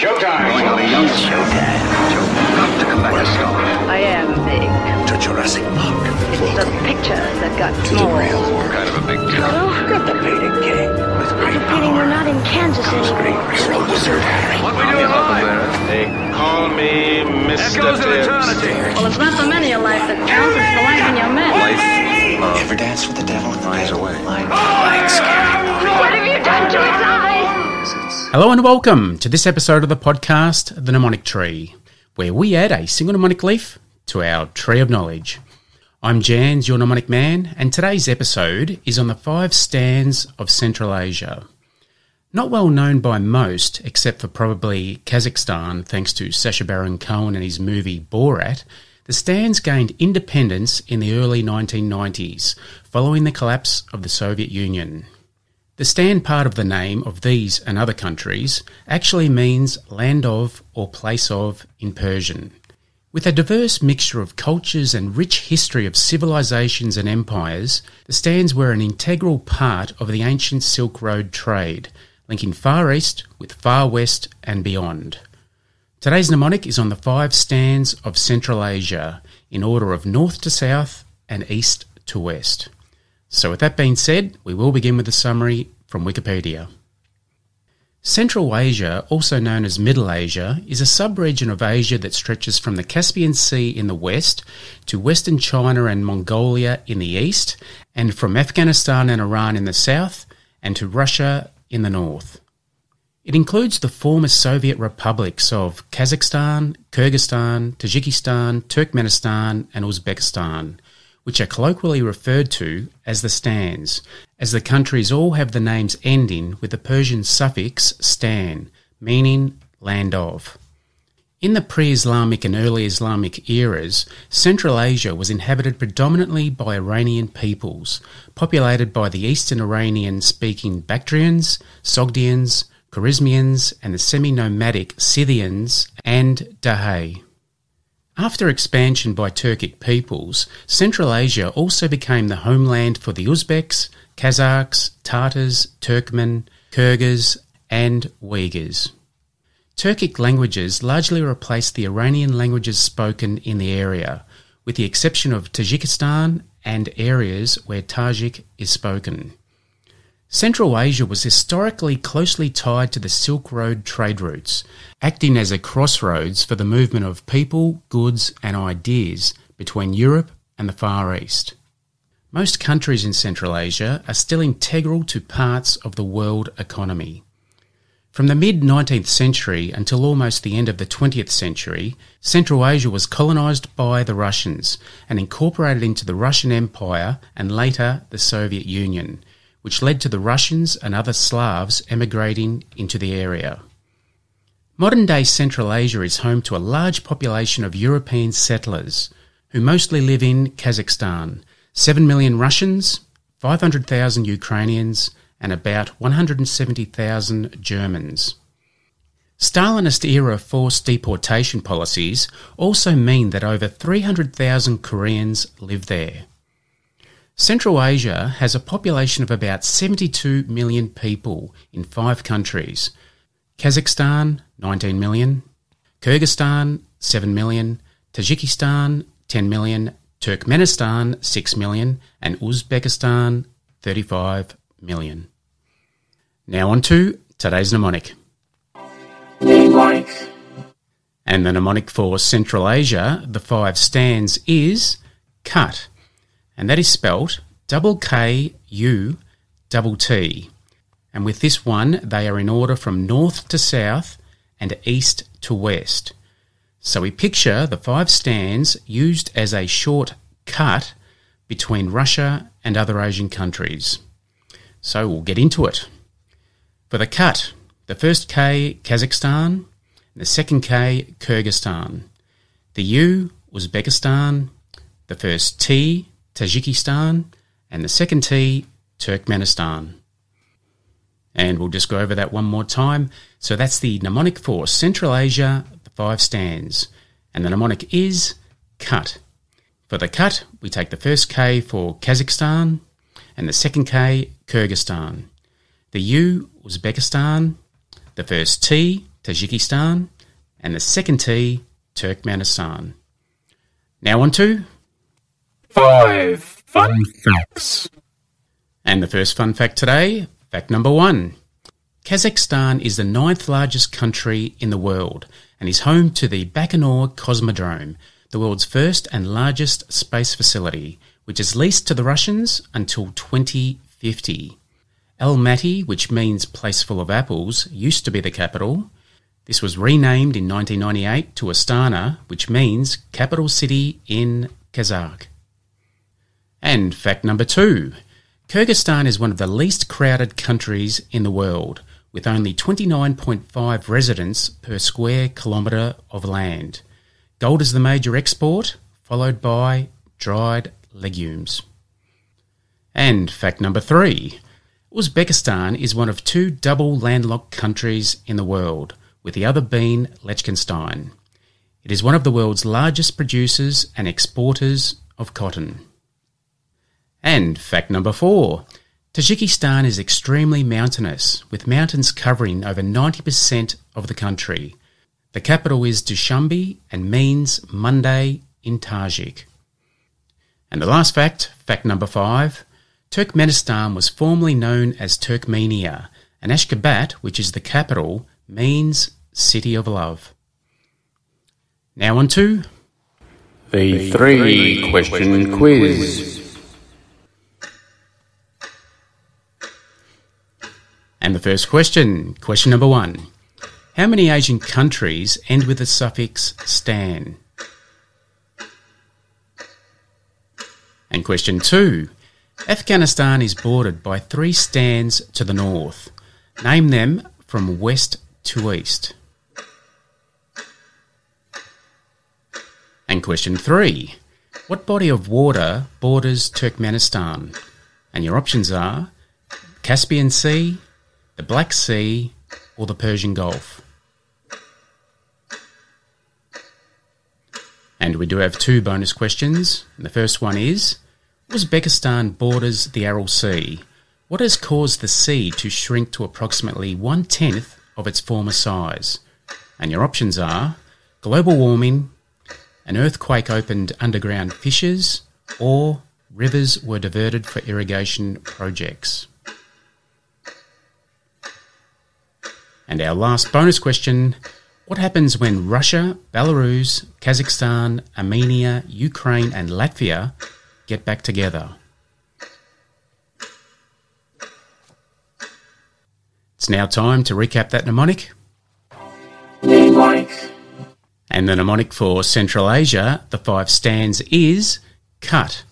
Showtime! Going over young Showtime. Joe, got to come back a star. I am big. To Jurassic Park. It's the pictures that got to small. Kind of a big deal. Oh, Get the painting king. With great Feeling we're not in Kansas anymore. Hero Wizard Harry. What we doing live? They call me Mr. Echoes of Tibbs. eternity. Well, it's not the many of life that counts, it's the life in your men. Hello and welcome to this episode of the podcast, The Mnemonic Tree, where we add a single mnemonic leaf to our tree of knowledge. I'm Jans, your mnemonic man, and today's episode is on the five Stans of Central Asia. Not well known by most, except for probably Kazakhstan, thanks to Sacha Baron Cohen and his movie Borat, the Stans gained independence in the early 1990s, following the collapse of the Soviet Union. The Stan part of the name of these and other countries actually means land of or place of in Persian. With a diverse mixture of cultures and rich history of civilizations and empires, the Stans were an integral part of the ancient Silk Road trade, linking Far East with Far West and beyond. Today's mnemonic is on the five Stans of Central Asia, in order of north to south and east to west. So, with that being said, we will begin with a summary from Wikipedia. Central Asia, also known as Middle Asia, is a sub-region of Asia that stretches from the Caspian Sea in the west to western China and Mongolia in the east, and from Afghanistan and Iran in the south, and to Russia in the north. It includes the former Soviet republics of Kazakhstan, Kyrgyzstan, Tajikistan, Turkmenistan, and Uzbekistan, which are colloquially referred to as the Stans, as the countries all have the names ending with the Persian suffix stan, meaning land of. In the pre Islamic and early Islamic eras, Central Asia was inhabited predominantly by Iranian peoples, populated by the Eastern Iranian speaking Bactrians, Sogdians, Kharizmians, and the semi nomadic Scythians and Dahae. After expansion by Turkic peoples, Central Asia also became the homeland for the Uzbeks, Kazakhs, Tatars, Turkmen, Kyrgyz, and Uyghurs. Turkic languages largely replaced the Iranian languages spoken in the area, with the exception of Tajikistan and areas where Tajik is spoken. Central Asia was historically closely tied to the Silk Road trade routes, acting as a crossroads for the movement of people, goods, and ideas between Europe and the Far East. Most countries in Central Asia are still integral to parts of the world economy. From the mid 19th century until almost the end of the 20th century, Central Asia was colonised by the Russians and incorporated into the Russian Empire and later the Soviet Union, which led to the Russians and other Slavs emigrating into the area. Modern day Central Asia is home to a large population of European settlers, who mostly live in Kazakhstan 7 million Russians, 500,000 Ukrainians, and about 170,000 Germans. Stalinist era forced deportation policies also mean that over 300,000 Koreans live there. Central Asia has a population of about 72 million people in five countries. Kazakhstan, 19 million, Kyrgyzstan, 7 million, Tajikistan, 10 million, Turkmenistan, 6 million, and Uzbekistan, 35 million. Now on to today's mnemonic. And the mnemonic for Central Asia, the five Stans, is cut and that is spelt double K U double T. And with this one, they are in order from north to south and east to west. So we picture the five Stans used as a short cut between Russia and other Asian countries. So we'll get into it. For the cut, the first K, Kazakhstan, the second K, Kyrgyzstan, the U, Uzbekistan, the first T, Tajikistan, and the second T, Turkmenistan. And we'll just go over that one more time. So that's the mnemonic for Central Asia, the five Stans. And the mnemonic is cut. For the cut, we take the first K for Kazakhstan and the second K, Kyrgyzstan. The U, Uzbekistan. The first T, Tajikistan, and the second T, Turkmenistan. Now on to Five fun facts. And the first fun fact today, fact number one. Kazakhstan is the ninth largest country in the world and is home to the Baikonur Cosmodrome, the world's first and largest space facility, which is leased to the Russians until 2050. Almaty, which means place full of apples, used to be the capital. This was renamed in 1998 to Astana, which means capital city in Kazakh. And fact number two Kyrgyzstan is one of the least crowded countries in the world, with only 29.5 residents per square kilometre of land. Gold is the major export, followed by dried legumes. And fact number three Uzbekistan is one of two double landlocked countries in the world, with the other being Liechtenstein. It is one of the world's largest producers and exporters of cotton. And fact number four Tajikistan is extremely mountainous, with mountains covering over 90% of the country. The capital is Dushanbe and means Monday in Tajik. And the last fact, fact number five Turkmenistan was formerly known as Turkmenia, and Ashgabat, which is the capital, means City of Love. Now on to The three question quiz. And the first question, question number one. How many Asian countries end with the suffix stan? And question two. Afghanistan is bordered by three Stans to the north. Name them from west to east. And question three. What body of water borders Turkmenistan? And your options are Caspian Sea, the Black Sea, or the Persian Gulf. And we do have two bonus questions. And the first one is Uzbekistan borders the Aral Sea. What has caused the sea to shrink to approximately one tenth of its former size? And your options are global warming, an earthquake opened underground fissures, or rivers were diverted for irrigation projects. And our last bonus question What happens when Russia, Belarus, Kazakhstan, Armenia, Ukraine, and Latvia get back together? It's now time to recap that mnemonic. Mnemonic. And the mnemonic for Central Asia, the five Stans, is cut.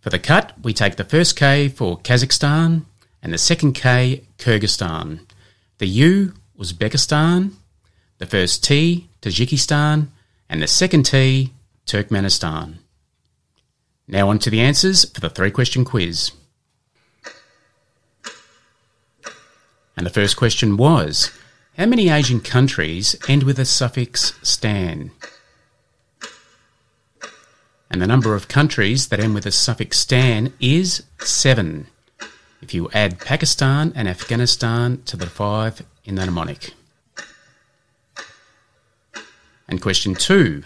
For the cut, we take the first K for Kazakhstan and the second K, Kyrgyzstan. The U, Uzbekistan. The first T, Tajikistan. And the second T, Turkmenistan. Now on to the answers for the three question quiz. And the first question was How many Asian countries end with the suffix stan? And the number of countries that end with the suffix stan is seven. If you add Pakistan and Afghanistan to the five in the mnemonic. And question two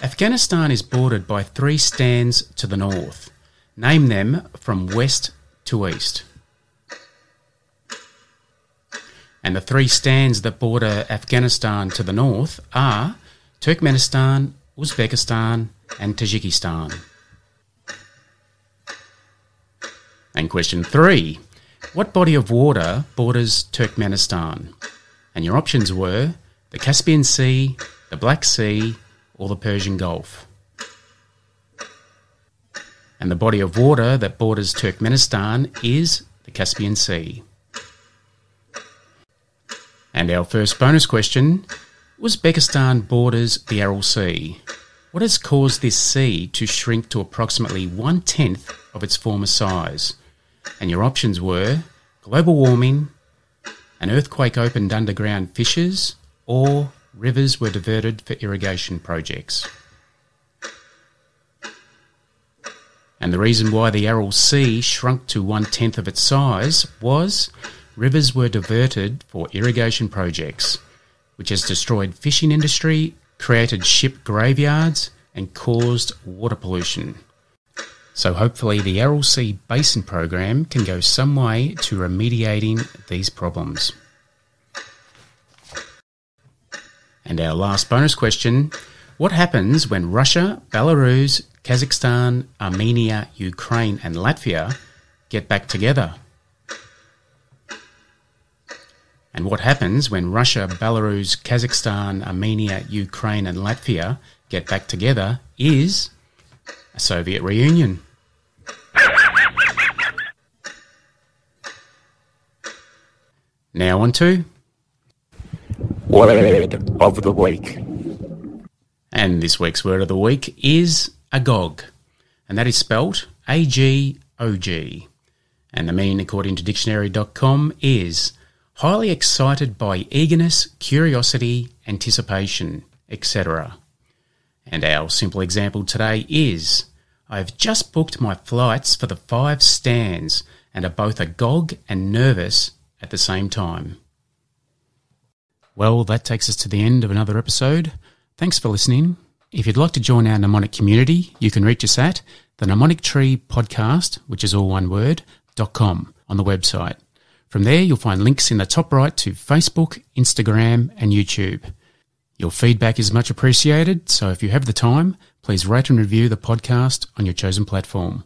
Afghanistan is bordered by three Stans to the north. Name them from west to east. And the three Stans that border Afghanistan to the north are Turkmenistan, Uzbekistan, and Tajikistan. And question three What body of water borders Turkmenistan? And your options were the Caspian Sea, the Black Sea, or the Persian Gulf. And the body of water that borders Turkmenistan is the Caspian Sea. And our first bonus question Uzbekistan borders the Aral Sea. What has caused this sea to shrink to approximately one tenth of its former size? And your options were global warming, an earthquake opened underground fissures, or rivers were diverted for irrigation projects. And the reason why the Aral Sea shrunk to one tenth of its size was rivers were diverted for irrigation projects. which has destroyed fishing industry, created ship graveyards, and caused water pollution. So hopefully the Aral Sea Basin program can go some way to remediating these problems. And our last bonus question What happens when Russia, Belarus, Kazakhstan, Armenia, Ukraine, and Latvia get back together? And what happens when Russia, Belarus, Kazakhstan, Armenia, Ukraine, and Latvia get back together is a Soviet reunion. Now on to Word of the week. And this week's word of the week is agog, and that is spelt A G O G. And the meaning, according to dictionary.com, is highly excited by eagerness, curiosity, anticipation, etc. And our simple example today is I've just booked my flights for the five Stans and are both agog and nervous at the same time. Well, that takes us to the end of another episode. Thanks for listening. If you'd like to join our mnemonic community, you can reach us at the Mnemonic Tree Podcast, which is all one word, dot com on the website. From there, you'll find links in the top right to Facebook, Instagram, and YouTube. Your feedback is much appreciated, so if you have the time, please rate and review the podcast on your chosen platform.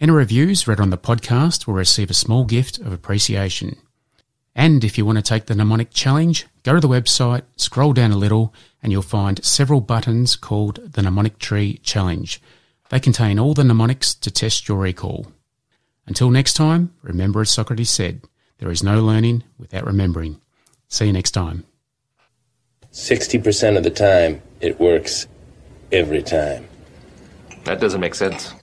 Any reviews read on the podcast will receive a small gift of appreciation. And if you want to take the mnemonic challenge, go to the website, scroll down a little, and you'll find several buttons called the Mnemonic Tree Challenge. They contain all the mnemonics to test your recall. Until next time, remember as Socrates said, there is no learning without remembering. See you next time. 60% of the time, it works every time. That doesn't make sense.